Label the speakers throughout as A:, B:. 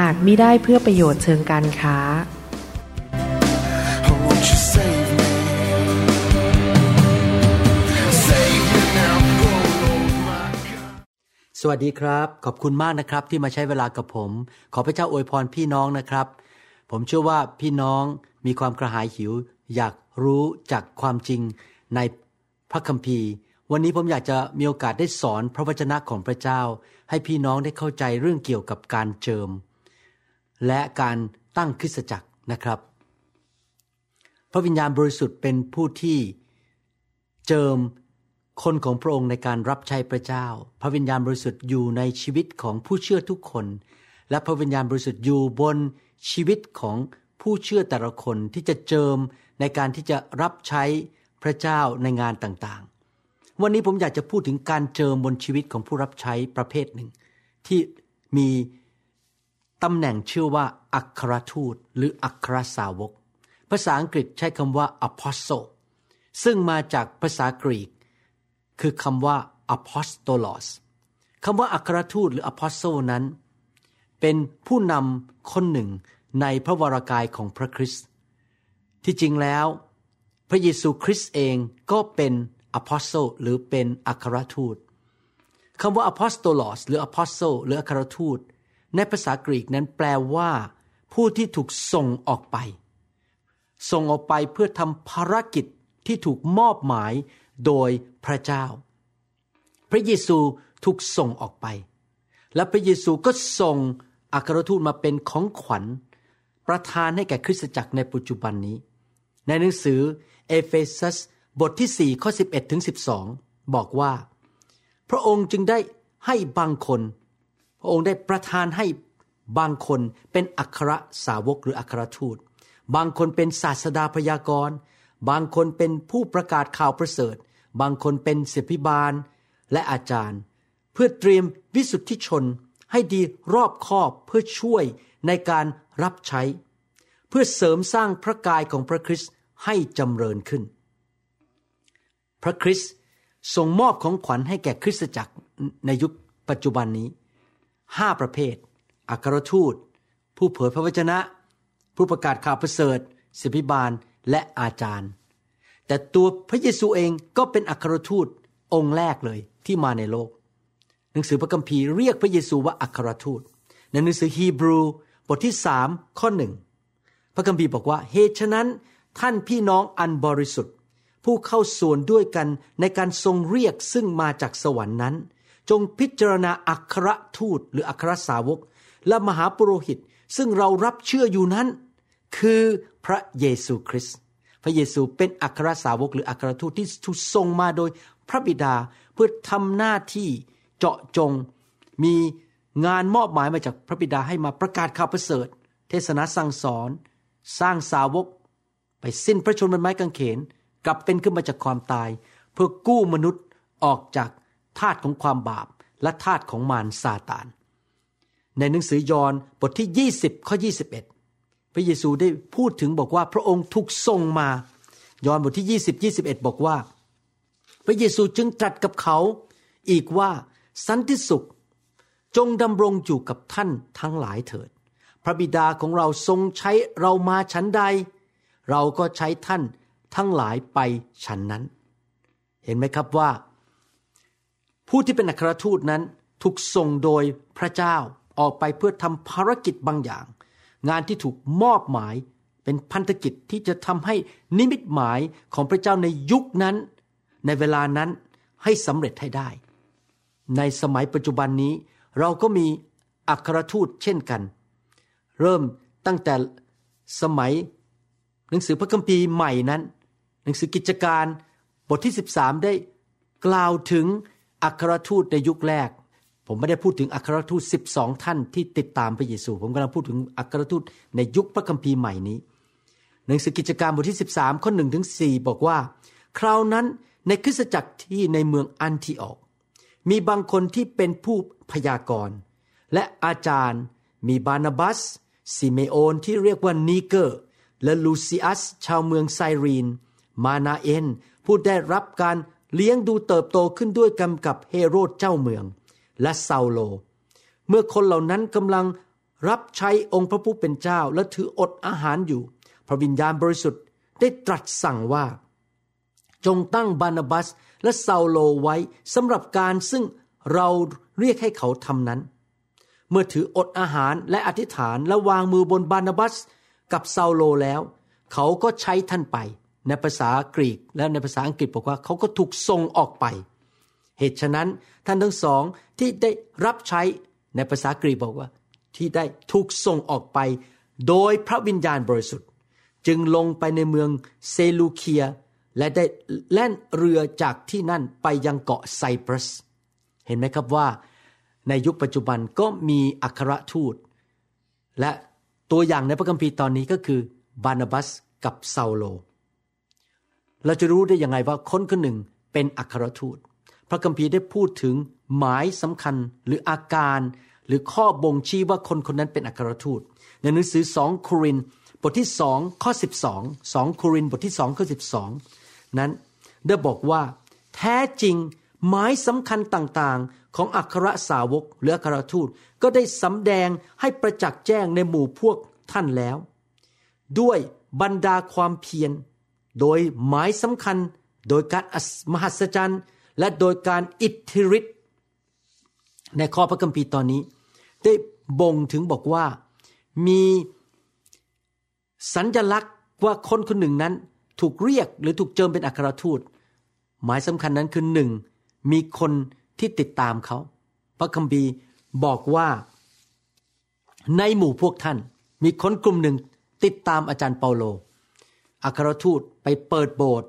A: หากมิได้เพื่อประโยชน์เชิงการค้า
B: Oh, won't you save me? Save me now, oh Lord my God.
C: สวัสดีครับ ขอบคุณมากนะครับที่มาใช้เวลากับผม ขอพระเจ้าอวยพรพี่น้องนะครับ ผมเชื่อว่าพี่น้องมีความกระหายหิว อยากรู้จากความจริงในพระคัมภีร์ วันนี้ผมอยากจะมีโอกาสได้สอนพระวจนะของพระเจ้า ให้พี่น้องได้เข้าใจเรื่องเกี่ยวกับการเจิม และการตั้งคริสตจักรนะครับ พระวิญญาณบริสุทธิ์เป็นผู้ที่เจิมคนของพระองค์ในการรับใช้พระเจ้า พระวิญญาณบริสุทธิ์อยู่ในชีวิตของผู้เชื่อทุกคน และพระวิญญาณบริสุทธิ์อยู่บนชีวิตของผู้เชื่อแต่ละคนที่จะเจิมในการที่จะรับใช้พระเจ้าในงานต่างๆ วันนี้ผมอยากจะพูดถึงการเจิมบนชีวิตของผู้รับใช้ประเภทหนึ่ง ที่มี ตำแหน่งชื่อว่าอัครทูตหรืออัครสาวก ภาษาอังกฤษใช้คำว่า apostle ซึ่งมาจากภาษากรีก คือคำว่า apostolos คำว่าอัครทูตหรือ apostle นั้น เป็นผู้นำคนหนึ่งในพระวรากายของพระคริสต์ที่จริงแล้ว พระเยซูคริสต์เองก็เป็น apostle หรือเป็นอัครทูตคำว่า apostolos หรือ apostle หรืออัครทูต ในภาษากรีกนั้นแปลว่า ผู้ที่ถูกส่งออกไป ส่งออกไปเพื่อทำภารกิจที่ถูกมอบหมายโดยพระเจ้า พระเยซูถูกส่งออกไป และพระเยซูก็ส่งอัครทูตมาเป็นของขวัญ ประทานให้แก่คริสตจักรในปัจจุบันนี้ ในหนังสือเอเฟซัสบทที่ 4 ข้อ 11ถึง12 บอกว่า พระองค์จึงได้ให้บางคน ระองค์ได้ประทานให้บางคนเป็นอัครสาวกหรืออัครทูต บางคนเป็นศาสดาพยากรณ์บางคนเป็นผู้ประกาศข่าวประเสริฐ บางคนเป็นศิพิบาลและอาจารย์ เพื่อเตรียมวิสุทธิชนให้ดีรอบคอบเพื่อช่วยในการรับใช้ เพื่อเสริมสร้างพระกายของพระคริสต์ให้จำเริญขึ้น พระคริสต์ทรงมอบของขวัญให้แก่คริสตจักรในยุคปัจจุบันนี้ ห้าประเภท อัครทูต ผู้เผยพระวจนะ ผู้ประกาศข่าวประเสริฐศิษย์พิบาลและอาจารย์ แต่ตัวพระเยซูเองก็เป็นอัครทูตองค์แรกเลยที่มาในโลก หนังสือพระคัมภีร์เรียกพระเยซูว่าอัครทูต ในหนังสือฮีบรูบทที่สามข้อหนึ่งพระคัมภีร์บอกว่าเหตุฉะนั้นท่านพี่น้องอันบริสุทธิ์ ผู้เข้าส่วนด้วยกันในการทรงเรียกซึ่งมาจากสวรรค์นั้น จงพิจารณาอัครทูตหรืออัครสาวก และมหาปุโรหิตซึ่งเรารับเชื่ออยู่นั้น คือพระเยซูคริสต์พระเยซูเป็นอัครสาวกหรืออัครทูตที่ถูกส่งมาโดยพระบิดาเพื่อทำหน้าที่เจาะจง มีงานมอบหมายมาจากพระบิดาให้มาประกาศข่าวประเสริฐ เทศนาสั่งสอน สร้างสาวก ไปสิ้นพระชนม์บนไม้กางเขน กลับเป็นขึ้นมาจากความตาย เพื่อกู้มนุษย์ออกจาก ทาตของความบาป และทาตของมารซาตาน ในหนังสือยอห์นบทที่ 20 ข้อ 21 พระเยซูได้พูดถึงบอกว่าพระองค์ถูกส่งมา ยอห์นบทที่ 20 21 บอกว่า พระเยซูจึงตรัสกับเขาอีกว่าสันติสุข จงดำรงอยู่กับท่านทั้งหลายเถิด พระบิดาของเราทรงใช้เรามาชั้นใด เราก็ใช้ท่านทั้งหลายไปฉันนั้น เห็นไหมครับว่า ผู้ที่เป็นอัครทูตนั้นถูกส่งโดยพระเจ้าออกไปเพื่อทำภารกิจบางอย่าง งานที่ถูกมอบหมายเป็นพันธกิจที่จะทำให้นิมิตหมายของพระเจ้าในยุคนั้น ในเวลานั้นให้สำเร็จให้ได้ ในสมัยปัจจุบันนี้ เราก็มีอัครทูตเช่นกัน เริ่มตั้งแต่สมัยหนังสือพระคัมภีร์ใหม่นั้น หนังสือกิจการบทที่ 13 ได้กล่าวถึง อัครทูตในยุคแรก ผมไม่ได้พูดถึงอัครทูต 12 ท่านที่ติดตามพระเยซู ผมกำลังพูดถึงอัครทูตในยุคพระคัมภีร์ใหม่นี้ หนังสือกิจการบทที่ 13 ข้อ1ถึง4บอกว่า คราวนั้นในคริสตจักรที่ในเมืองอันทิออก มีบางคนที่เป็นผู้พยากรณ์ และอาจารย์มีบานาบัสซิเมโอนที่เรียกว่านีเกอร์ และลูซิอัส ชาวเมืองไซรีน มานาเอนผู้ได้รับการ เลี้ยงดูเติบโตขึ้นด้วยกันกับเฮโรดเจ้าเมือง และเซาโล เมื่อคนเหล่านั้นกำลังรับใช้องค์พระผู้เป็นเจ้าและถืออดอาหารอยู่ พระวิญญาณบริสุทธิ์ได้ตรัสสั่งว่า จงตั้งบารนาบัสและเซาโลไว้สำหรับการซึ่งเราเรียกให้เขาทำนั้น เมื่อถืออดอาหารและอธิษฐานและวางมือบนบานาบัสกับซาโลแล้ว เขาก็ใช้ท่านไป ในภาษากรีกและในภาษาอังกฤษบอกว่าเขาก็ถูกส่งออกไป เหตุฉะนั้นท่านทั้งสองที่ได้รับใช้ในภาษากรีกบอกว่า ที่ได้ถูกส่งออกไป โดยพระวิญญาณบริสุทธิ์ จึงลงไปในเมืองเซลูเคีย และได้แล่นเรือจากที่นั่นไปยังเกาะไซปรัส เห็นไหมครับว่า ในยุคปัจจุบันก็มีอัครทูต และตัวอย่างในพระคัมภีร์ตอนนี้ก็คือบานาบัสกับเซาโล เราจะรู้ได้ยังไงว่าคนคนหนึ่งเป็นอัครทูต พระคัมภีร์ได้พูดถึงหมายสำคัญหรืออาการหรือข้อบ่งชี้ว่าคนคนนั้นเป็นอัครทูต ในหนังสือสองโครินบทที่สองข้อสิบสองสองโครินบทที่สองข้อสิบองนั้นได้บอกว่า แท้จริงหมายสำคัญต่างๆ ของอัครสาวกหรืออัครทูตก็ได้สำแดงให้ประจักษ์แจ้งในหมู่พวกท่านแล้ว ด้วยบรรดาความเพียร โดยหมายสำคัญ โดยการมหัศจรรย์ และโดยการอิทธิฤทธิ์ในข้อพระคัมภีร์ตอนนี้ ได้บ่งถึงบอกว่ามีสัญญลักษณ์ว่าคนคนหนึ่งนั้นถูกเรียกหรือถูกเจิมเป็นอัครทูต หมายสำคัญนั้นคือหนึ่งมีคนที่ติดตามเขา พระคัมภีร์บอกว่าในหมู่พวกท่าน มีคนกลุ่มหนึ่งติดตามอาจารย์เปาโล อัครทูต ไปเปิดโบสถ์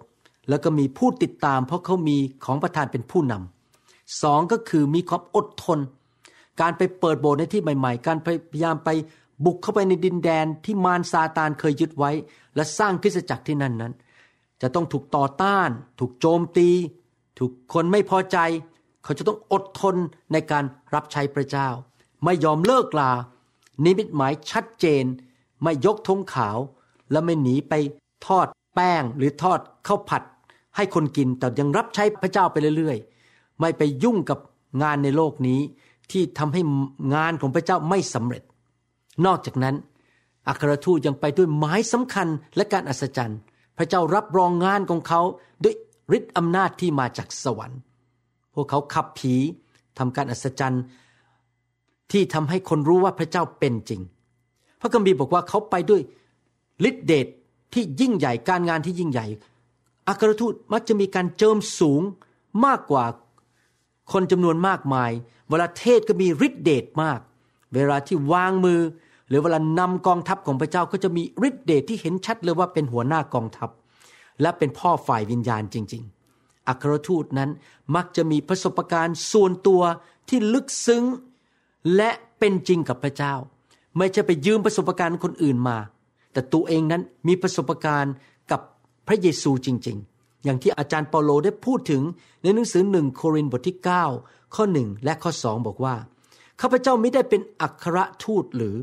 C: แล้วก็มีผู้ติดตาม เพราะเขามีของประธานเป็นผู้นำสองก็คือมีความอดทน การไปเปิดโบสถ์ในที่ใหม่ ๆ การพยายามไปบุกเข้าไปในดินแดนที่มารซาตานเคยยึดไว้ และสร้างคริสตจักรที่นั่นนั้น จะต้องถูกต่อต้าน ถูกโจมตี ถูกคนไม่พอใจ เขาจะต้องอดทนในการรับใช้พระเจ้า ไม่ยอมเลิกลา นิมิตหมายชัดเจน ไม่ยกธงขาว และไม่หนีไปทอด แป้งหรือทอดข้าวผัดให้คนกิน แต่ยังรับใช้พระเจ้าไปเรื่อยๆ ไม่ไปยุ่งกับงานในโลกนี้ที่ทำให้งานของพระเจ้าไม่สำเร็จ นอกจากนั้นอัครทูตยังไปด้วยหมายสำคัญและการอัศจรรย์ พระเจ้ารับรองงานของเขาด้วยฤทธิ์อำนาจที่มาจากสวรรค์ พวกเขาขับผีทำการอัศจรรย์ ที่ทำให้คนรู้ว่าพระเจ้าเป็นจริง พระคัมภีร์บอกว่าเขาไปด้วยฤทธิเดช ที่ยิ่งใหญ่การงานที่ยิ่งใหญ่อัครทูตมักจะมีการเจิมสูงมากกว่าคนจำนวนมากมาย เวลาเทศก็มีฤทธิเดชมาก เวลาที่วางมือ หรือเวลานำกองทัพของพระเจ้าก็จะมีฤทธิเดชที่เห็นชัดเลยว่าเป็นหัวหน้ากองทัพ และเป็นพ่อฝ่ายวิญญาณจริง ๆ อัครทูตนั้นมักจะมีประสบการณ์ส่วนตัวที่ลึกซึ้ง และเป็นจริงกับพระเจ้า ไม่ใช่ไปยืมประสบการณ์คนอื่นมา แต่ตัวเองนั้นมีประสบการณ์กับพระเยซูจริง ๆ อย่างที่อาจารย์เปาโลได้พูดถึงในหนังสือหนึ่งโครินธ์บทที่ 9 ข้อหนึ่งและข้อสองบอกว่าข้าพเจ้าไม่ได้เป็นอัครทูตหรือ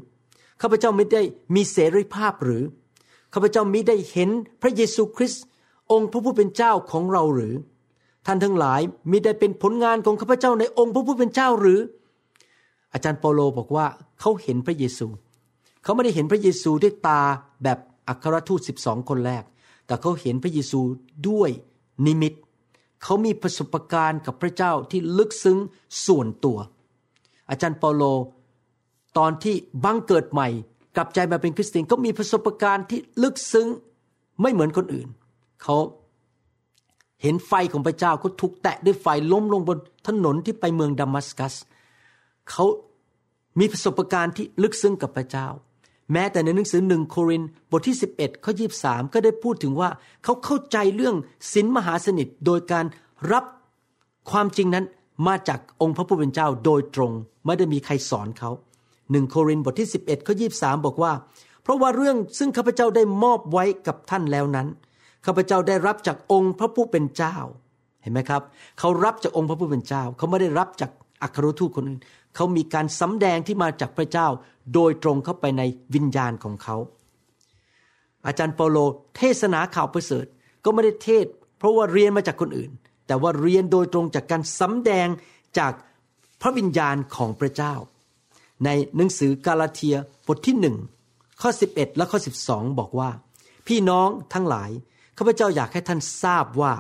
C: ข้าพเจ้าไม่ได้มีเสรีภาพหรือข้าพเจ้ามิได้เห็นพระเยซูคริสต์องค์พระผู้เป็นเจ้าของเราหรือ ท่านทั้งหลายมิได้เป็นผลงานของข้าพเจ้าในองค์พระผู้เป็นเจ้าหรือ อาจารย์เปาโลบอกว่าเขาเห็นพระเยซู เขาไม่ได้เห็นพระเยซูด้วยตาแบบอัครทูตสิบสองคนแรก แต่เขาเห็นพระเยซูด้วยนิมิต เขามีประสบการณ์กับพระเจ้าที่ลึกซึ้งส่วนตัว อาจารย์เปาโล ตอนที่บังเกิดใหม่ กลับใจมาเป็นคริสเตียนก็มีประสบการณ์ที่ลึกซึ้งไม่เหมือนคนอื่น เขาเห็นไฟของพระเจ้าเขาถูกแตะด้วยไฟล้มลงบนถนนที่ไปเมืองดามัสกัส เขามีประสบการณ์ที่ลึกซึ้งกับพระเจ้า แม้แต่ในหนังสือหนึ่งโครินบทที่ 11ข้อ23 ก็ได้พูดถึงว่าเขาเข้าใจเรื่องศีลมหาสนิทโดยการรับความจริงนั้นมาจากองค์พระผู้เป็นเจ้าโดยตรง ไม่ได้มีใครสอนเขาหนึ่งโครินบทที่ 11ข้อยีบอกว่า เพราะว่าเรื่องซึ่งข้าพเจ้าได้มอบไว้กับท่านแล้วนั้นข้าพเจ้าได้รับจากองค์พระผู้เป็นเจ้า เห็นไหมครับ เขารับจากองค์พระผู้เป็นเจ้า เขาไม่ได้รับจากอัครทูตคนอื่น เขามีการสำแดงที่มาจากพระเจ้า โดยตรงเข้าไปในวิญญาณของเขา อาจารย์เปาโลเทศนาข่าวประเสริฐก็ไม่ได้เทศ เพราะว่าเรียนมาจากคนอื่น แต่ว่าเรียนโดยตรงจากการสำแดงจากพระวิญญาณของพระเจ้า ในหนังสือกาลาเทียบทที่หนึ่งข้อ 11 และข้อ 12 บอกว่า พี่น้องทั้งหลายข้าพเจ้าอยากให้ท่านทราบว่า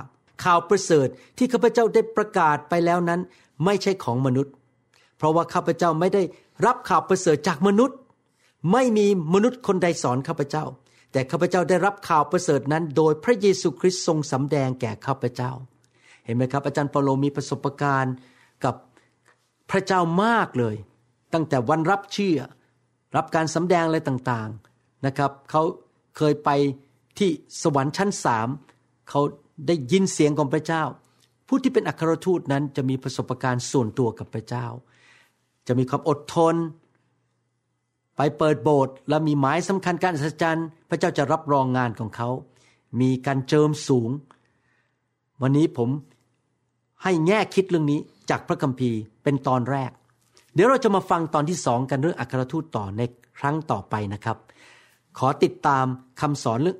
C: ข่าวประเสริฐที่ข้าพเจ้าได้ประกาศไปแล้วนั้น ไม่ใช่ของมนุษย์ เพราะว่าข้าพเจ้าไม่ได้รับข่าวประเสริฐจากมนุษย์ ไม่มีมนุษย์คนใดสอนข้าพเจ้า แต่ข้าพเจ้าได้รับข่าวประเสริฐนั้น โดยพระเยซูคริสต์ทรงสำแดงแก่ข้าพเจ้า เห็นไหมครับ อาจารย์เปาโลมีประสบการณ์กับพระเจ้ามากเลย ตั้งแต่วันรับเชื่อ รับการสำแดงอะไรต่างๆนะครับเขาเคยไปที่สวรรค์ชั้นสามเขาได้ยินเสียงของพระเจ้า ผู้ที่เป็นอัครทูตนั้นจะมีประสบการณ์ส่วนตัวกับพระเจ้า จะมีความอดทน ไปเปิดโบสถ์และมีหมายสำคัญการอัศจรรย์ พระเจ้าจะรับรองงานของเขา มีการเจิมสูง วันนี้ผมให้แง่คิดเรื่องนี้จากพระคัมภีร์เป็นตอนแรก เดี๋ยวเราจะมาฟังตอนที่สองกันเรื่องอัครทูตต่อในครั้งต่อไปนะครับ ขอติดตามคำสอนเรื่อง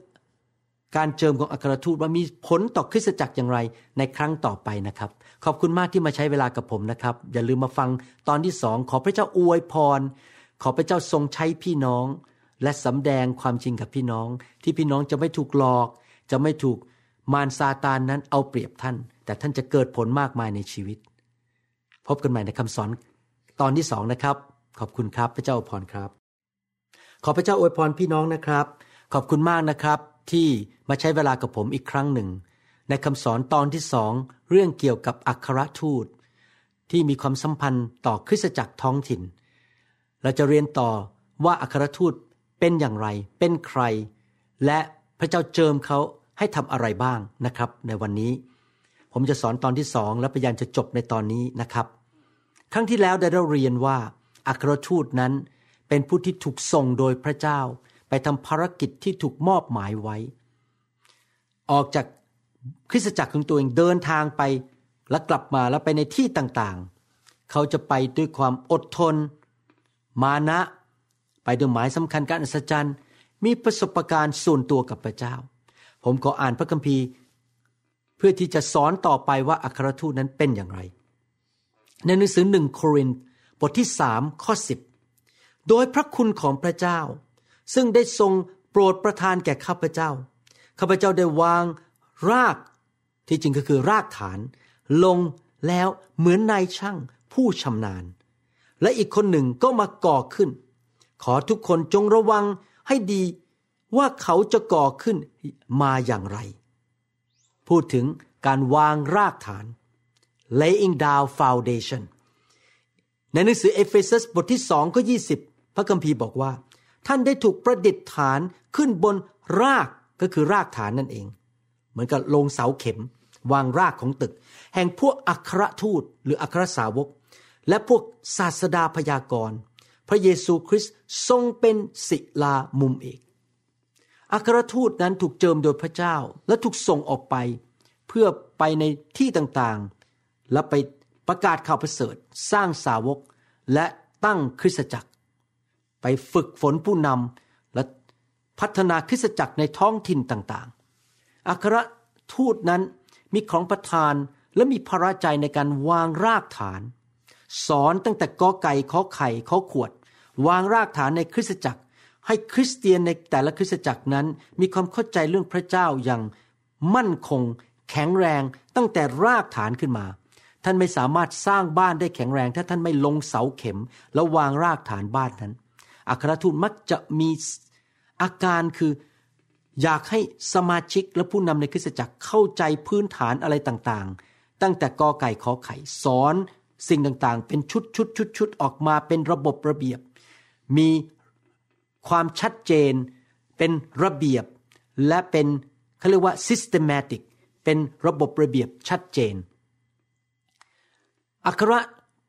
C: การเจิมของอัครทูตว่ามีผลต่อคริสตจักรอย่างไรในครั้งต่อไปนะครับ ขอบคุณมากที่มาใช้เวลากับผมนะครับ อย่าลืมมาฟังตอนที่สองขอพระเจ้าอวยพร ขอพระเจ้าทรงใช้พี่น้อง และสำแดงความจริงกับพี่น้อง ที่พี่น้องจะไม่ถูกหลอก จะไม่ถูกมารซาตานนั้นเอาเปรียบท่าน แต่ท่านจะเกิดผลมากมายในชีวิต พบกันใหม่ในคำสอนตอนที่สองนะครับ ขอบคุณครับพระเจ้าอวยพรครับ ขอพระเจ้าอวยพรพี่น้องนะครับ ขอบคุณมากนะครับ ที่มาใช้เวลากับผมอีกครั้งหนึ่ง ในคำสอนตอนที่สองเรื่องเกี่ยวกับอัครทูต ที่มีความสัมพันธ์ต่อคริสตจักรท้องถิ่น เราจะเรียนต่อว่าอัครทูตเป็นอย่างไร เป็นใคร และพระเจ้าเจิมเขาให้ทำอะไรบ้างนะครับ ในวันนี้ ผมจะสอนตอนที่สองและพยายามจะจบในตอนนี้นะครับ ครั้งที่แล้วได้เราเรียนว่าอัครทูตนั้นเป็นผู้ที่ถูกส่งโดยพระเจ้า ไปทำภารกิจที่ถูกมอบหมายไว้ ออกจาก คริสตจักรของตัวเองเดินทางไปแล้วกลับมาแล้วไปในที่ต่างๆ เขาจะไปด้วยความอดทน มานะ ไปด้วยหมายสำคัญการอัศจรรย์มีประสบการณ์ส่วนตัวกับพระเจ้า ผมขออ่านพระคัมภีร์ เพื่อที่จะสอนต่อไปว่าอัครทูตนั้นเป็นอย่างไร ในหนังสือหนึ่งโครินธ์บทที่สามข้อสิบโดยพระคุณของพระเจ้า ซึ่งได้ทรงโปรดประทานแก่ข้าพเจ้าข้าพเจ้าได้วาง รากที่จริงก็คือรากฐาน ลงแล้วเหมือนนายช่างผู้ชำนาญ และอีกคนหนึ่งก็มาก่อขึ้น ขอทุกคนจงระวังให้ดีว่าเขาจะก่อขึ้นมาอย่างไร พูดถึงการวางรากฐาน laying down foundation ในหนังสือเอเฟซัสบทที่สองก็ยี่สิบพระคัมภีร์บอกว่า ท่านได้ถูกประดิษฐานขึ้นบนรากก็คือรากฐานนั่นเอง เหมือนกับลงเสาเข็ม วางรากของตึก แห่งพวกอัครทูตหรืออัครสาวก และพวกศาสดาพยากรณ์พระเยซูคริสต์ทรงเป็นศิลามุมเอกอัครทูตนั้นถูกเจิมโดยพระเจ้าและถูกส่งออกไป เพื่อไปในที่ต่างๆ และไปประกาศข่าวประเสริฐ สร้างสาวกและตั้งคริสตจักร ไปฝึกฝนผู้นำและพัฒนาคริสตจักรในท้องถิ่นต่างๆ อัครทูตนั้นมีของประทานและมีพระใจในการวางรากฐาน สอนตั้งแต่กอไก่ขอไข่ขอขวด วางรากฐานในคริสตจักร ให้คริสเตียนในแต่ละคริสตจักรนั้น มีความเข้าใจเรื่องพระเจ้าอย่างมั่นคง แข็งแรงตั้งแต่รากฐานขึ้นมา ท่านไม่สามารถสร้างบ้านได้แข็งแรง ถ้าท่านไม่ลงเสาเข็ม แล้ววางรากฐานบ้านนั้นอัครทูตมักจะมีอาการคือ อยากให้สมาชิกและผู้นำในคริสตจักรเข้าใจพื้นฐานอะไรต่างๆ ตั้งแต่กอไก่ขอไข่สอนสิ่งต่างๆ เป็นชุดชุดชุดชุดออกมาเป็นระบบระเบียบ มีความชัดเจน เป็นระเบียบ และเป็นเขาเรียกว่า systematic เป็นระบบระเบียบชัดเจน อัคร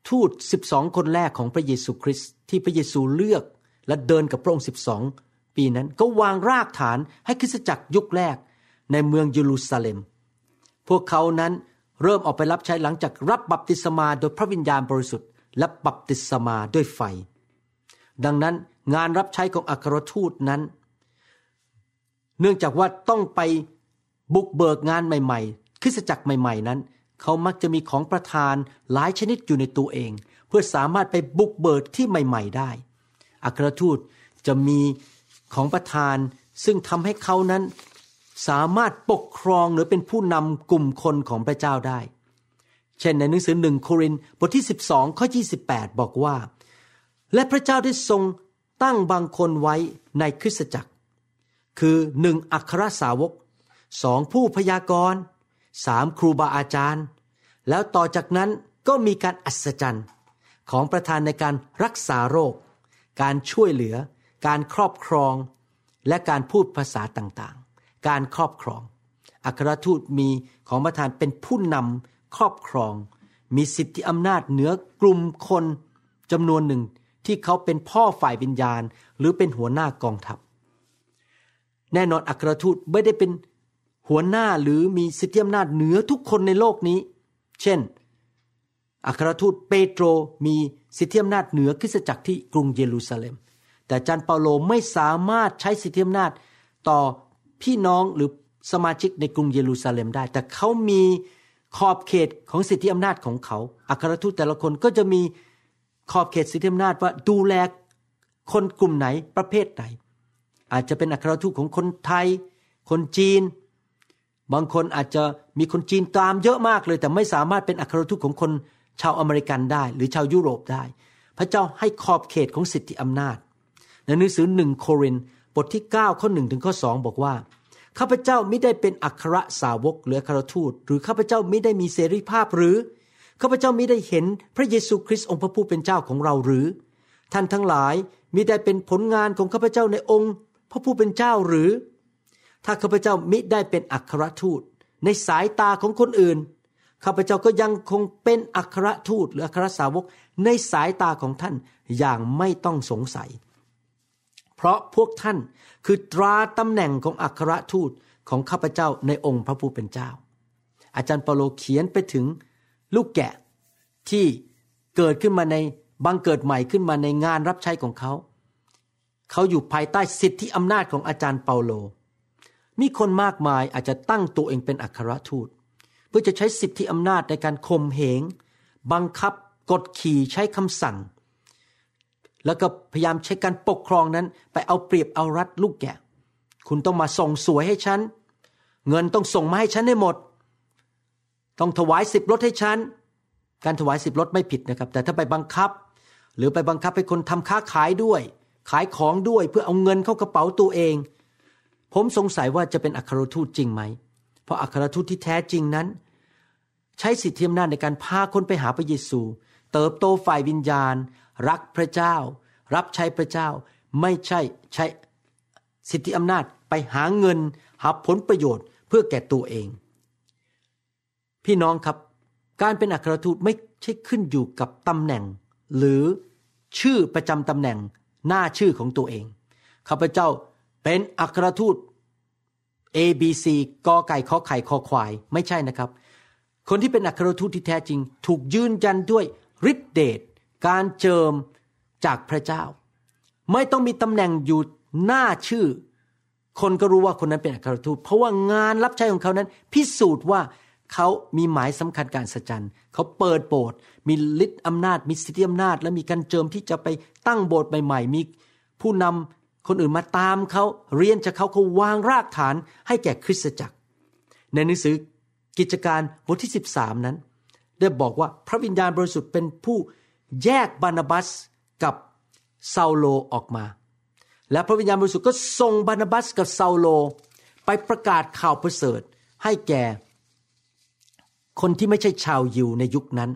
C: ทูต 12 คนแรกของพระเยซูคริสต์ที่พระเยซูเลือกและเดินกับพระองค์ 12 ปีนั้นก็วางรากฐานให้คริสตจักรยุคแรกในเมืองเยรูซาเล็ม พวกเขานั้นเริ่มออกไปรับใช้หลังจากรับบัพติศมาโดยพระวิญญาณบริสุทธิ์และบัพติศมาด้วยไฟ ดังนั้นงานรับใช้ของอัครทูตนั้น เนื่องจากว่าต้องไปบุกเบิกงานใหม่ ๆ คริสตจักรใหม่ ๆ นั้น เขามักจะมีของประทานหลายชนิดอยู่ในตัวเอง เพื่อสามารถไปบุกเบิกที่ใหม่ ๆ ได้ อัครทูตจะมี ของประทาน ซึ่งทำให้เขานั้นสามารถปกครองหรือเป็นผู้นำกลุ่มคนของพระเจ้าได้ เช่นในหนังสือหนึ่งโครินบทที่ 12 ข้อ 28 บอกว่า และพระเจ้าได้ทรงตั้งบางคนไว้ในคริสตจักร คือหนึ่งอัครสาวกสองผู้พยากรณ์สามครูบาอาจารย์ แล้วต่อจากนั้นก็มีการอัศจรรย์ของประธานในการรักษาโรค การช่วยเหลือ การครอบครอง และการพูดภาษาต่างๆ การครอบครอง อัครทูตมีของประธานเป็นผู้นำครอบครอง มีสิทธิอำนาจเหนือกลุ่มคนจำนวนหนึ่งที่เขาเป็นพ่อฝ่ายวิญญาณ หรือเป็นหัวหน้ากองทัพ แน่นอนอัครทูตไม่ได้เป็นหัวหน้าหรือมีสิทธิอำนาจเหนือทุกคนในโลกนี้ เช่น อัครทูตเปโตรมีสิทธิอำนาจเหนือคริสตจักรที่กรุงเยรูซาเล็ม แต่จันเปาโลไม่สามารถใช้สิทธิอำนาจต่อพี่น้องหรือสมาชิกในกรุงเยรูซาเล็มได้ แต่เขามีขอบเขตของสิทธิอำนาจของเขา อัครทูตแต่ละคนก็จะมีขอบเขตสิทธิอำนาจว่าดูแลคนกลุ่มไหนประเภทไหน อาจจะเป็นอัครทูตของคนไทย คนจีน บางคนอาจจะมีคนจีนตามเยอะมากเลย แต่ไม่สามารถเป็นอัครทูตของคนชาวอเมริกันได้ หรือชาวยุโรปได้ พระเจ้าให้ขอบเขตของสิทธิอำนาจ ในหนังสือหนึ่งโครินบทที่ 9 ข้อ1ถึงข้อ2บอกว่าข้าพเจ้าไม่ได้เป็นอัครสาวกหรืออัครทูต หรือข้าพเจ้าไม่ได้มีเสรีภาพหรือข้าพเจ้าไม่ได้เห็นพระเยซูคริสต์องค์พระผู้เป็นเจ้าของเราหรือ ท่านทั้งหลายมิได้เป็นผลงานของข้าพเจ้าในองค์ พระผู้เป็นเจ้าหรือ ถ้าข้าพเจ้ามิได้เป็นอัครทูต ในสายตาของคนอื่นข้าพเจ้าก็ยังคงเป็นอัครทูตหรืออัครสาวกในสายตาของท่านอย่างไม่ต้องสงสัย เพราะพวกท่านคือตราตำแหน่งของอัครทูตของข้าพเจ้าในองค์พระผู้เป็นเจ้า อาจารย์เปาโลเขียนไปถึงลูกแกะที่เกิดขึ้นมาในบังเกิดใหม่ขึ้นมาในงานรับใช้ของเขา เขาอยู่ภายใต้สิทธิอำนาจของอาจารย์เปาโล มีคนมากมายอาจจะตั้งตัวเองเป็นอัครทูต เพื่อจะใช้สิทธิอำนาจในการข่มเหง บังคับกดขี่ใช้คำสั่ง แล้วก็พยายามใช้การปกครองนั้น ไปเอาเปรียบเอารัดลูกแกะ คุณต้องมาส่งสวยให้ฉัน เงินต้องส่งมาให้ฉันให้หมด ต้องถวายสิบรถให้ฉัน การถวายสิบรถไม่ผิดนะครับ แต่ถ้าไปบังคับ หรือไปบังคับให้คนทำค้าขายด้วย ขายของด้วยเพื่อเอาเงินเข้ากระเป๋าตัวเอง ผมสงสัยว่าจะเป็นอัครทูตจริงไหม เพราะอัครทูตที่แท้จริงนั้น ใช้สิทธิอำนาจในการพาคนไปหาพระเยซู เติบโตฝ่ายวิญญาณ รักพระเจ้า รับใช้พระเจ้า ไม่ใช่ใช้สิทธิอำนาจไปหาเงิน หาผลประโยชน์เพื่อแก่ตัวเอง พี่น้องครับ การเป็นอัครทูตไม่ใช่ขึ้นอยู่กับตำแหน่ง หรือชื่อประจำตำแหน่งหน้าชื่อของตัวเองข้าพเจ้าเป็นอัครทูต A B C กอไก่ขอไข่คอควาย ไม่ใช่นะครับ คนที่เป็นอัครทูตที่แท้จริง ถูกยืนยันด้วยฤทธิเดช การเจิมจากพระเจ้า ไม่ต้องมีตำแหน่งอยู่หน้าชื่อ คนก็รู้ว่าคนนั้นเป็นอัครทูตเพราะว่างานรับใช้ของเขานั้น พิสูจน์ว่าเขามีหมายสำคัญการสัจจันเขาเปิดโบสถ์มีฤทธิ์อำนาจ มีสิทธิอำนาจ และมีการเจิมที่จะไปตั้งโบสถ์ใหม่ๆ มีผู้นำคนอื่นมาตามเขาเรียนจากเขาเขาวางรากฐานให้แก่คริสตจักร ในหนังสือกิจการบทที่ 13 นั้น ได้บอกว่าพระวิญญาณบริสุทธิ์เป็นผู้ แยกบานาบัสกับซาโลออกมา และพระวิญญาณบริสุทธิ์ก็ส่งบานาบัสกับซาโล ไปประกาศข่าวประเสริฐให้แก่ คนที่ไม่ใช่ชาวยิวในยุคนั้น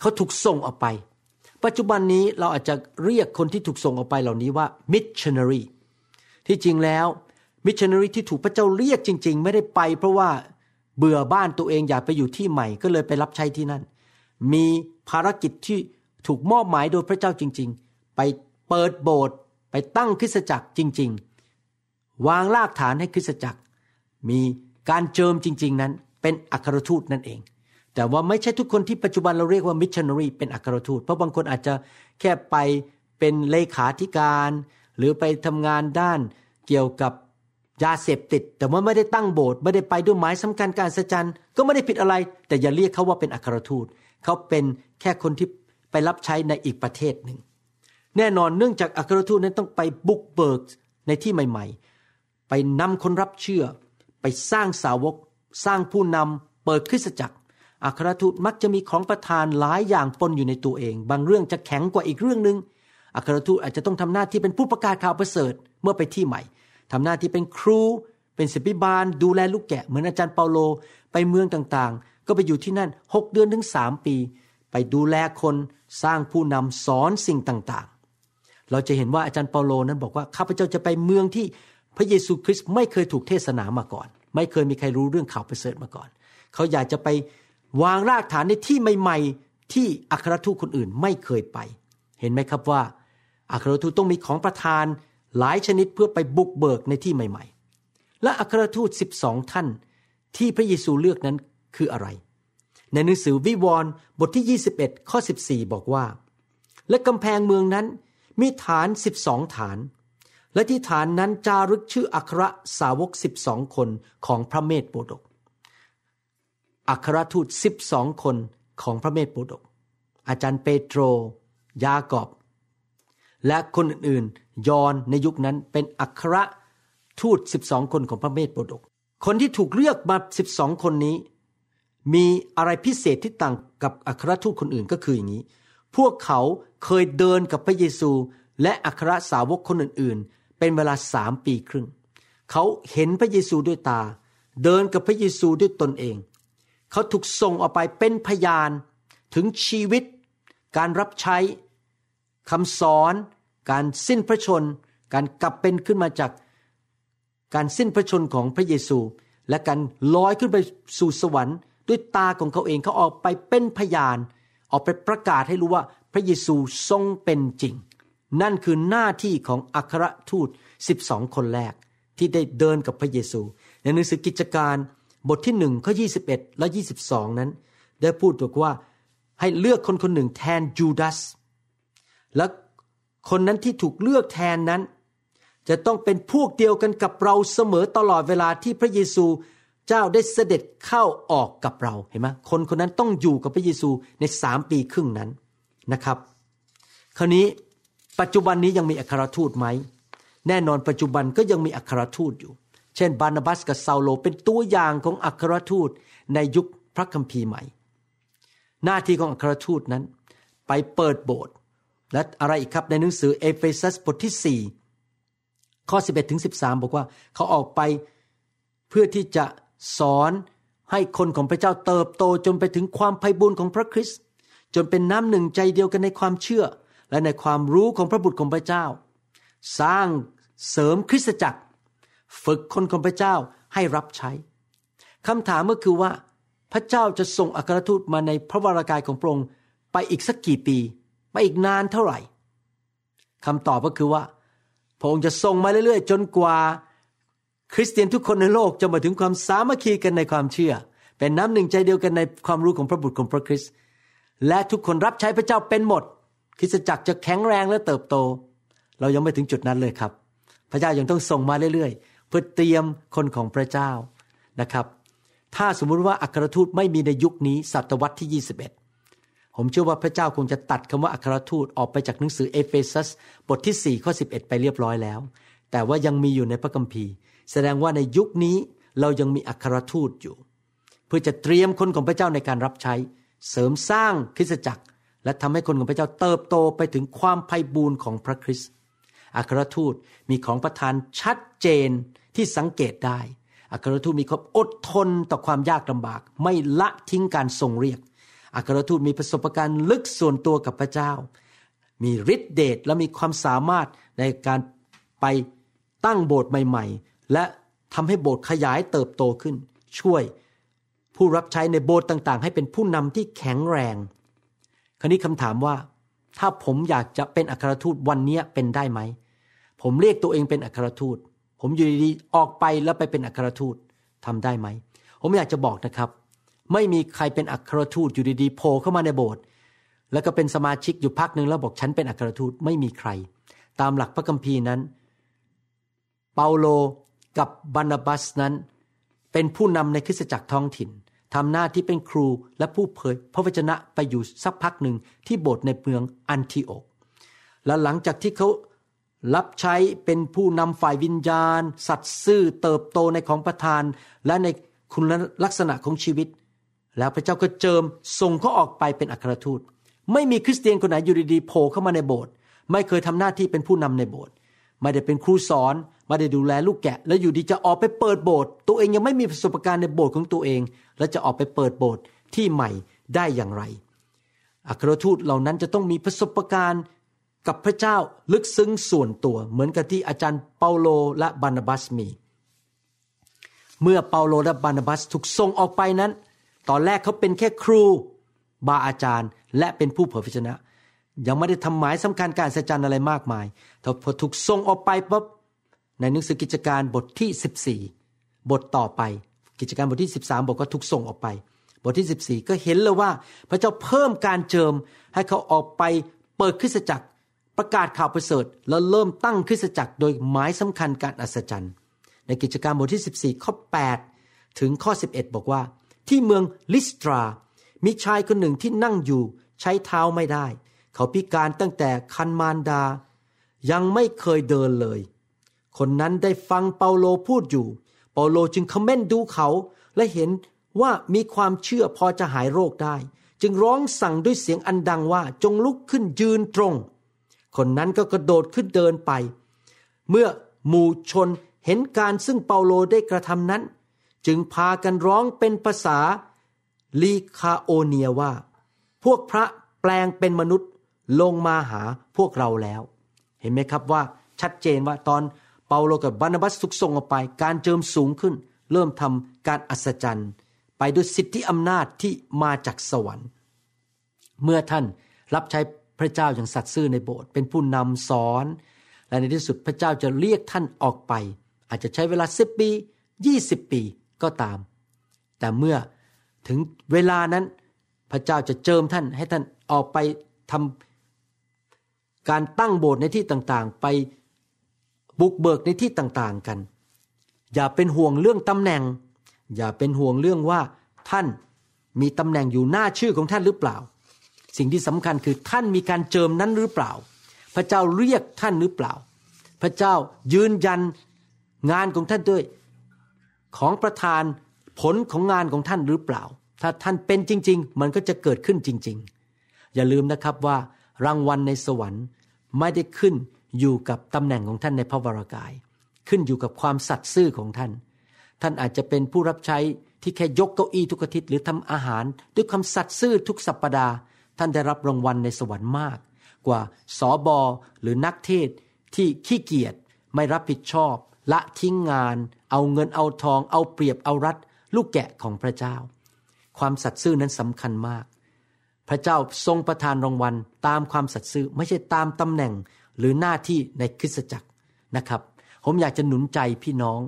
C: เขาถูกส่งออกไป ปัจจุบันนี้เราอาจจะเรียกคนที่ถูกส่งออกไปเหล่านี้ว่า missionary ที่จริงแล้ว missionary ที่ถูกพระเจ้าเรียกจริง ๆ ไม่ได้ไป เพราะว่าเบื่อบ้านตัวเองอยากไปอยู่ที่ใหม่ก็เลยไปรับใช้ที่นั่น มีภารกิจที่ถูกมอบหมายโดยพระเจ้าจริง ๆ ไปเปิดโบสถ์ไปตั้งคริสตจักรจริง ๆ วางรากฐานให้คริสตจักร มีการเจิมจริง ๆ นั้น เป็นอัครทูตนั่นเอง แต่ว่าไม่ใช่ทุกคนที่ปัจจุบันเราเรียกว่ามิชชันนารีเป็นอัครทูต เพราะบางคนอาจจะแค่ไปเป็นเลขาธิการ หรือไปทำงานด้านเกี่ยวกับยาเสพติด แต่ว่าไม่ได้ตั้งโบสถ์ไม่ได้ไปด้วยหมายสำคัญการสัจจันก็ไม่ได้ผิดอะไร แต่อย่าเรียกเขาว่าเป็นอัครทูต เขาเป็นแค่คนที่ไปรับใช้ในอีกประเทศหนึ่ง แน่นอนเนื่องจากอัครทูตนั้นต้องไปบุกเบิกในที่ใหม่ ๆ ไปนำคนรับเชื่อ ไปสร้างสาวก สร้างผู้นำเปิดคริสตจักรอัครทูตมักจะมีของประทานหลายอย่างปนอยู่ในตัวเอง บางเรื่องจะแข็งกว่าอีกเรื่องหนึ่งอัครทูตอาจจะต้องทำหน้าที่เป็นผู้ประกาศข่าวประเสริฐเมื่อไปที่ใหม่ทำหน้าที่เป็นครู เป็นศิบิบาล ดูแลลูกแกะเหมือนอาจารย์เปาโล ไปเมืองต่างๆ ก็ไปอยู่ที่นั่น 6 เดือนถึง 3 ปี ไปดูแลคนสร้างผู้นำสอนสิ่งต่างๆ เราจะเห็นว่าอาจารย์เปาโลนั้นบอกว่าข้าพเจ้าจะไปเมืองที่พระเยซูคริสต์ไม่เคยถูกเทศนามาก่อน ไม่เคยมีใครรู้เรื่องข่าวประเสริฐมาก่อน เขาอยากจะไปวางรากฐานในที่ใหม่ ๆ ที่อัครทูตคนอื่นไม่เคยไป เห็นไหมครับว่าอัครทูตต้องมีของประทานหลายชนิดเพื่อไปบุกเบิกในที่ใหม่ ๆ และอัครทูต 12 ท่าน ที่พระเยซูเลือกนั้น คืออะไร ในหนังสือวิวรณ์บทที่ 21 ข้อ 14 บอกว่า และกำแพงเมืองนั้นมีฐาน 12 ฐาน และที่ฐานนั้นจารึกชื่ออัครสาวก 12 คนของพระเมธโปดก อัครทูต 12 คนของพระเมธโปดก อาจารย์เปโตร ยากอบ และคนอื่นๆ ยอนในยุคนั้นเป็นอัครทูต 12 คนของพระเมธโปดก คนที่ถูกเลือกมา 12 คนนี้ มีอะไรพิเศษที่ต่างกับอัครทูตคนอื่นก็คืออย่างนี้ พวกเขาเคยเดินกับพระเยซู และอัครสาวกคนอื่นๆ เป็นเวลาสามปีครึ่ง เขาเห็นพระเยซูด้วยตา เดินกับพระเยซูด้วยตนเอง เขาถูกส่งออกไปเป็นพยานถึงชีวิต การรับใช้คำสอน การสิ้นพระชน การกลับเป็นขึ้นมาจากการสิ้นพระชนของพระเยซู และการลอยขึ้นไปสู่สวรรค์ ด้วยตาของเขาเองเขาออกไปเป็นพยาน ออกไปประกาศให้รู้ว่าพระเยซูทรงเป็นจริง นั่นคือหน้าที่ของอัครทูต 12 คนแรกที่ได้เดินกับพระเยซู ในหนังสือกิจการบทที่หนึ่งข้อ21 และ 22 นั้น ได้พูดบอกว่าให้เลือกคนคนหนึ่งแทนยูดาสและคนนั้นที่ถูกเลือกแทนนั้น จะต้องเป็นพวกเดียวกันกับเราเสมอตลอดเวลาที่พระเยซู เจ้าได้เสด็จเข้าออกกับเราเห็นไหมคนคนนั้นต้องอยู่กับพระเยซูในสามปีครึ่งนั้นนะครับ คราวนี้ปัจจุบันนี้ยังมีอัครทูตไหม แน่นอนปัจจุบันก็ยังมีอัครทูตอยู่ เช่น บารนาบัสกับเซาโลเป็นตัวอย่างของอัครทูตในยุคพระคัมภีร์ใหม่ หน้าที่ของอัครทูตนั้น ไปเปิดโบสถ์และอะไรอีกครับในหนังสือเอเฟซัสบทที่ 4 ข้อ 11ถึง13 บอกว่า เขาออกไปเพื่อที่จะ สอนให้คนของพระเจ้าเติบโตจนไปถึงความไพบูลย์ของพระคริสต์จนเป็นน้ำหนึ่งใจเดียวกันในความเชื่อ และในความรู้ของพระบุตรของพระเจ้า สร้างเสริมคริสตจักร ฝึกคนของพระเจ้าให้รับใช้คำถามก็คือว่า พระเจ้าจะส่งอัครทูตมาในพระวรากายของพระองค์ไปอีกสักกี่ปีไปอีกนานเท่าไหร่คำตอบก็คือว่า พระองค์จะส่งมาเรื่อยๆ จนกว่า คริสเตียนทุกคนในโลกจะมาถึงความสามัคคีกันในความเชื่อ เป็นน้ำหนึ่งใจเดียวกันในความรู้ของพระบุตรของพระคริสต์และทุกคนรับใช้พระเจ้าเป็นหมด คริสตจักรจะแข็งแรงและเติบโต เรายังไม่ถึงจุดนั้นเลยครับ พระเจ้ายังต้องส่งมาเรื่อยๆ เพื่อเตรียมคนของพระเจ้านะครับ ถ้าสมมุติว่าอัครทูตไม่มีในยุคนี้ศตวรรษที่ 21 ผมเชื่อว่าพระเจ้าคงจะตัดคำว่าอัครทูตออกไปจากหนังสือเอเฟซัสบทที่4ข้อ11 ไปเรียบร้อยแล้ว แต่ว่ายังมีอยู่ในพระคัมภีร์ แสดงว่าในยุคนี้เรายังมีอัครทูตอยู่ เพื่อจะเตรียมคนของพระเจ้าในการรับใช้ เสริมสร้างคริสตจักร และทำให้คนของพระเจ้าเติบโตไปถึงความไพ่บูรณ์ของพระคริสต์อัครทูตมีของประทานชัดเจนที่สังเกตได้ อัครทูตมีความอดทนต่อความยากลำบาก ไม่ละทิ้งการทรงเรียก อัครทูตมีประสบการณ์ลึกส่วนตัวกับพระเจ้า มีฤทธิเดชและมีความสามารถในการไปตั้งโบสถ์ใหม่ๆ และทำให้โบสถ์ขยายเติบโตขึ้น ช่วยผู้รับใช้ในโบสถ์ต่าง ๆ ให้เป็นผู้นำที่แข็งแรง คราวนี้คำถามว่า ถ้าผมอยากจะเป็นอัครทูตวันนี้เป็นได้ไหม ผมเรียกตัวเองเป็นอัครทูต ผมอยู่ดีๆออกไปแล้วไปเป็นอัครทูตทำได้ไหม ผมอยากจะบอกนะครับ ไม่มีใครเป็นอัครทูตอยู่ดีๆโผล่เข้ามาในโบสถ์แล้วก็เป็นสมาชิกอยู่พักหนึ่งแล้วบอกฉันเป็นอัครทูตไม่มีใคร ตามหลักพระคัมภีร์นั้น เปาโล กับบานาบัสนั้น เป็นผู้นำในคริสตจักรท้องถิ่นทำหน้าที่เป็นครูและผู้เผยพระวจนะไปอยู่สักพักหนึ่งที่โบสถ์ในเมืองอันทิโอก และหลังจากที่เขารับใช้เป็นผู้นำฝ่ายวิญญาณ สัตว์ซื่อเติบโตในของประทาน และในคุณลักษณะของชีวิต แล้วพระเจ้าก็เจิมส่งเขาออกไปเป็นอัครทูต ไม่มีคริสเตียนคนไหนอยู่ดีๆโผล่เข้ามาในโบสถ์ไม่เคยทำหน้าที่เป็นผู้นำในโบสถ์ไม่ได้เป็นครูสอน ไม่ได้ดูแลลูกแกะ แล้วอยู่ดีจะออกไปเปิดโบสถ์ตัวเองยังไม่มีประสบการณ์ในโบสถ์ของตัวเอง แล้วจะออกไปเปิดโบสถ์ที่ใหม่ได้อย่างไร อัครทูตเหล่านั้นจะต้องมีประสบการณ์กับพระเจ้าลึกซึ้งส่วนตัว เหมือนกับที่อาจารย์เปาโลและบานาบัสมี เมื่อเปาโลและบานาบัสถูกส่งออกไปนั้น ตอนแรกเขาเป็นแค่ครูบาอาจารย์ และเป็นผู้เผยพระชนะ ยังไม่ได้ทำหมายสำคัญการสัจจันอะไรมากมายแต่พอถูกส่งออกไปปุ๊บ ในหนังสือกิจการบทที่ 14 บทต่อไป กิจการบทที่ 13 บอกว่าถูกส่งออกไป บทที่ 14 ก็เห็นเลยว่า พระเจ้าเพิ่มการเจิมให้เขาออกไปเปิดคริสตจักรประกาศข่าวประเสริฐแล้วเริ่มตั้งคริสตจักรโดยหมายสำคัญการอัศจรรย์ ในกิจการบทที่ 14 ข้อ 8 ถึงข้อ 11 บอกว่า ที่เมืองลิสตรา มีชายคนหนึ่งที่นั่งอยู่ใช้เท้าไม่ได้ เขาพิการตั้งแต่คันมารดา ยังไม่เคยเดินเลย คนนั้นได้ฟังเปาโลพูดอยู่ เปาโลจึงคอมเมนต์ดูเขาและเห็นว่ามีความเชื่อพอจะหายโรคได้ จึงร้องสั่งด้วยเสียงอันดังว่าจงลุกขึ้นยืนตรง คนนั้นก็กระโดดขึ้นเดินไป เมื่อหมู่ชนเห็นการซึ่งเปาโลได้กระทำนั้น จึงพากันร้องเป็นภาษาลีคาโอเนียว่า พวกพระแปลงเป็นมนุษย์ลงมาหาพวกเราแล้ว เห็นไหมครับว่าชัดเจนว่าตอน เปาโลกับบานาบัสถูกส่งออกไป การเจิมสูงขึ้น เริ่มทำการอัศจรรย์ ไปด้วยสิทธิอำนาจที่มาจากสวรรค์ เมื่อท่านรับใช้พระเจ้าอย่างสัตย์ซื่อในโบสถ์เป็นผู้นำสอน และในที่สุดพระเจ้าจะเรียกท่านออกไป อาจจะใช้เวลาสิบปียี่สิบปีก็ตาม แต่เมื่อถึงเวลานั้นพระเจ้าจะเจิมท่านให้ท่านออกไปทำการตั้งโบสถ์ในที่ต่างๆ ไป บุกเบิกในที่ต่างๆกัน อย่าเป็นห่วงเรื่องตำแหน่ง อย่าเป็นห่วงเรื่องว่าท่านมีตำแหน่งอยู่หน้าชื่อของท่านหรือเปล่า สิ่งที่สำคัญคือท่านมีการเจิมนั้นหรือเปล่า พระเจ้าเรียกท่านหรือเปล่า พระเจ้ายืนยันงานของท่านด้วย ของประธานผลของงานของท่านหรือเปล่า ถ้าท่านเป็นจริง ๆ มันก็จะเกิดขึ้นจริง ๆ อย่าลืมนะครับว่ารางวัลในสวรรค์ไม่ได้ขึ้น อยู่กับตำแหน่งของท่านในพระวรากาย ขึ้นอยู่กับความสัตย์ซื่อของท่าน ท่านอาจจะเป็นผู้รับใช้ที่แค่ยกเก้าอี้ทุกอาทิตย์หรือทำอาหาร ด้วยความสัตย์ซื่อทุกสัปปดาห์ ท่านได้รับรางวัลในสวรรค์มาก กว่าสอบอหรือนักเทศที่ขี้เกียจไม่รับผิดชอบ ละทิ้งงาน เอาเงินเอาทอง เอาเปรียบเอารัด ลูกแกะของพระเจ้า ความสัตย์ซื่อนั้นสำคัญมาก พระเจ้าทรงประทานรางวัลตามความสัตย์ซื่อไม่ใช่ตามตำแหน่ง หรือหน้าที่ในคริสตจักรนะครับ ผมอยากจะหนุนใจพี่น้อง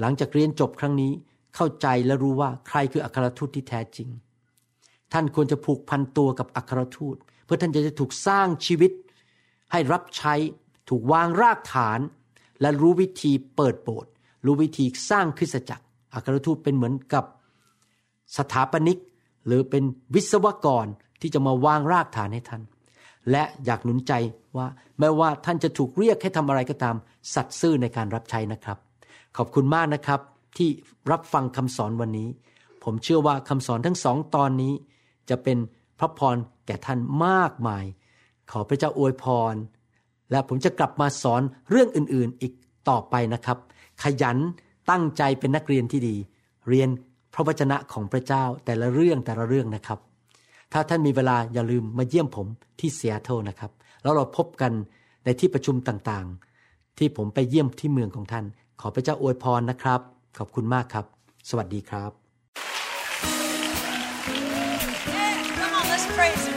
C: หลังจากเรียนจบครั้งนี้เข้าใจและรู้ว่าใครคืออัครทูตที่แท้จริง ท่านควรจะผูกพันตัวกับอัครทูต เพื่อท่านจะได้ถูกสร้างชีวิต ให้รับใช้ถูกวางรากฐาน และรู้วิธีเปิดโบสถ์รู้วิธีสร้างคริสตจักร อัครทูตเป็นเหมือนกับสถาปนิก หรือเป็นวิศวกรที่จะมาวางรากฐานให้ท่าน และอยากหนุนใจว่าแม้ว่าท่านจะถูกเรียกให้ทำอะไรก็ตาม สัตย์ซื่อในการรับใช้นะครับ ขอบคุณมากนะครับที่รับฟังคำสอนวันนี้ ผมเชื่อว่าคำสอนทั้งสองตอนนี้ จะเป็นพระพรแก่ท่านมากมาย ขอพระเจ้าอวยพร และผมจะกลับมาสอนเรื่องอื่นๆอีกต่อไปนะครับ ขยันตั้งใจเป็นนักเรียนที่ดี เรียนพระวจนะของพระเจ้าแต่ละเรื่องแต่ละเรื่องนะครับ ถ้าท่านมีเวลาอย่าลืมมาเยี่ยมผมที่เซียโตรนะครับ แล้วเราพบกันในที่ประชุมต่างๆ ที่ผมไปเยี่ยมที่เมืองของท่าน ขอพระเจ้าอวยพรนะครับ ขอบคุณมากครับ สวัสดีครับ
D: Yeah, come on, let's praise Him